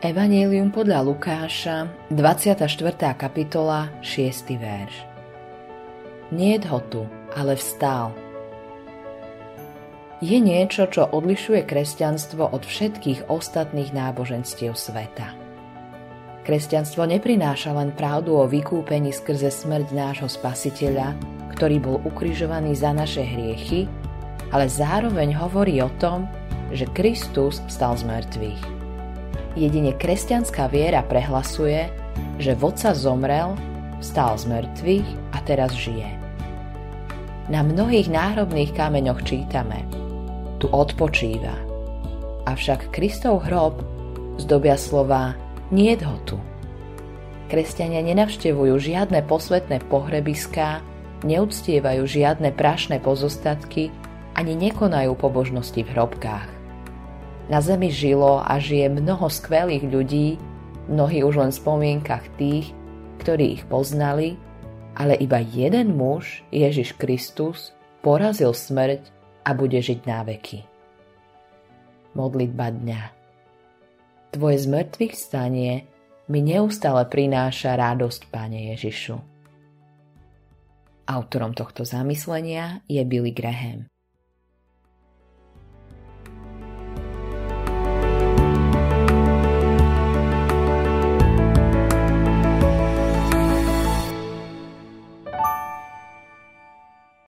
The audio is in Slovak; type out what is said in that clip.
Evangelium podľa Lukáša, 24. kapitola, 6. verš. Nie ho tu, ale vstál. Je niečo, čo odlišuje kresťanstvo od všetkých ostatných náboženstiev sveta. Kresťanstvo neprináša len pravdu o vykúpení skrze smrť nášho spasiteľa, ktorý bol ukrižovaný za naše hriechy, ale zároveň hovorí o tom, že Kristus stal z mŕtvych. Jedine kresťanská viera prehlasuje, že vodca zomrel, vstal z mŕtvych a teraz žije. Na mnohých náhrobných kameňoch čítame Tu odpočíva. Avšak Kristov hrob zdobia slova Nie ho tu. Kresťania nenavštevujú žiadne posvetné pohrebiská, neúctievajú žiadne prašné pozostatky ani nekonajú pobožnosti v hrobkách. Na zemi žilo a žije mnoho skvelých ľudí, mnohí už len v spomienkach tých, ktorí ich poznali, ale iba jeden muž, Ježiš Kristus, porazil smrť a bude žiť na. Modlitba dňa Tvoje zmrtvých stanie mi neustále prináša radosť, Pane Ježišu. Autorom tohto zamyslenia je Billy Graham.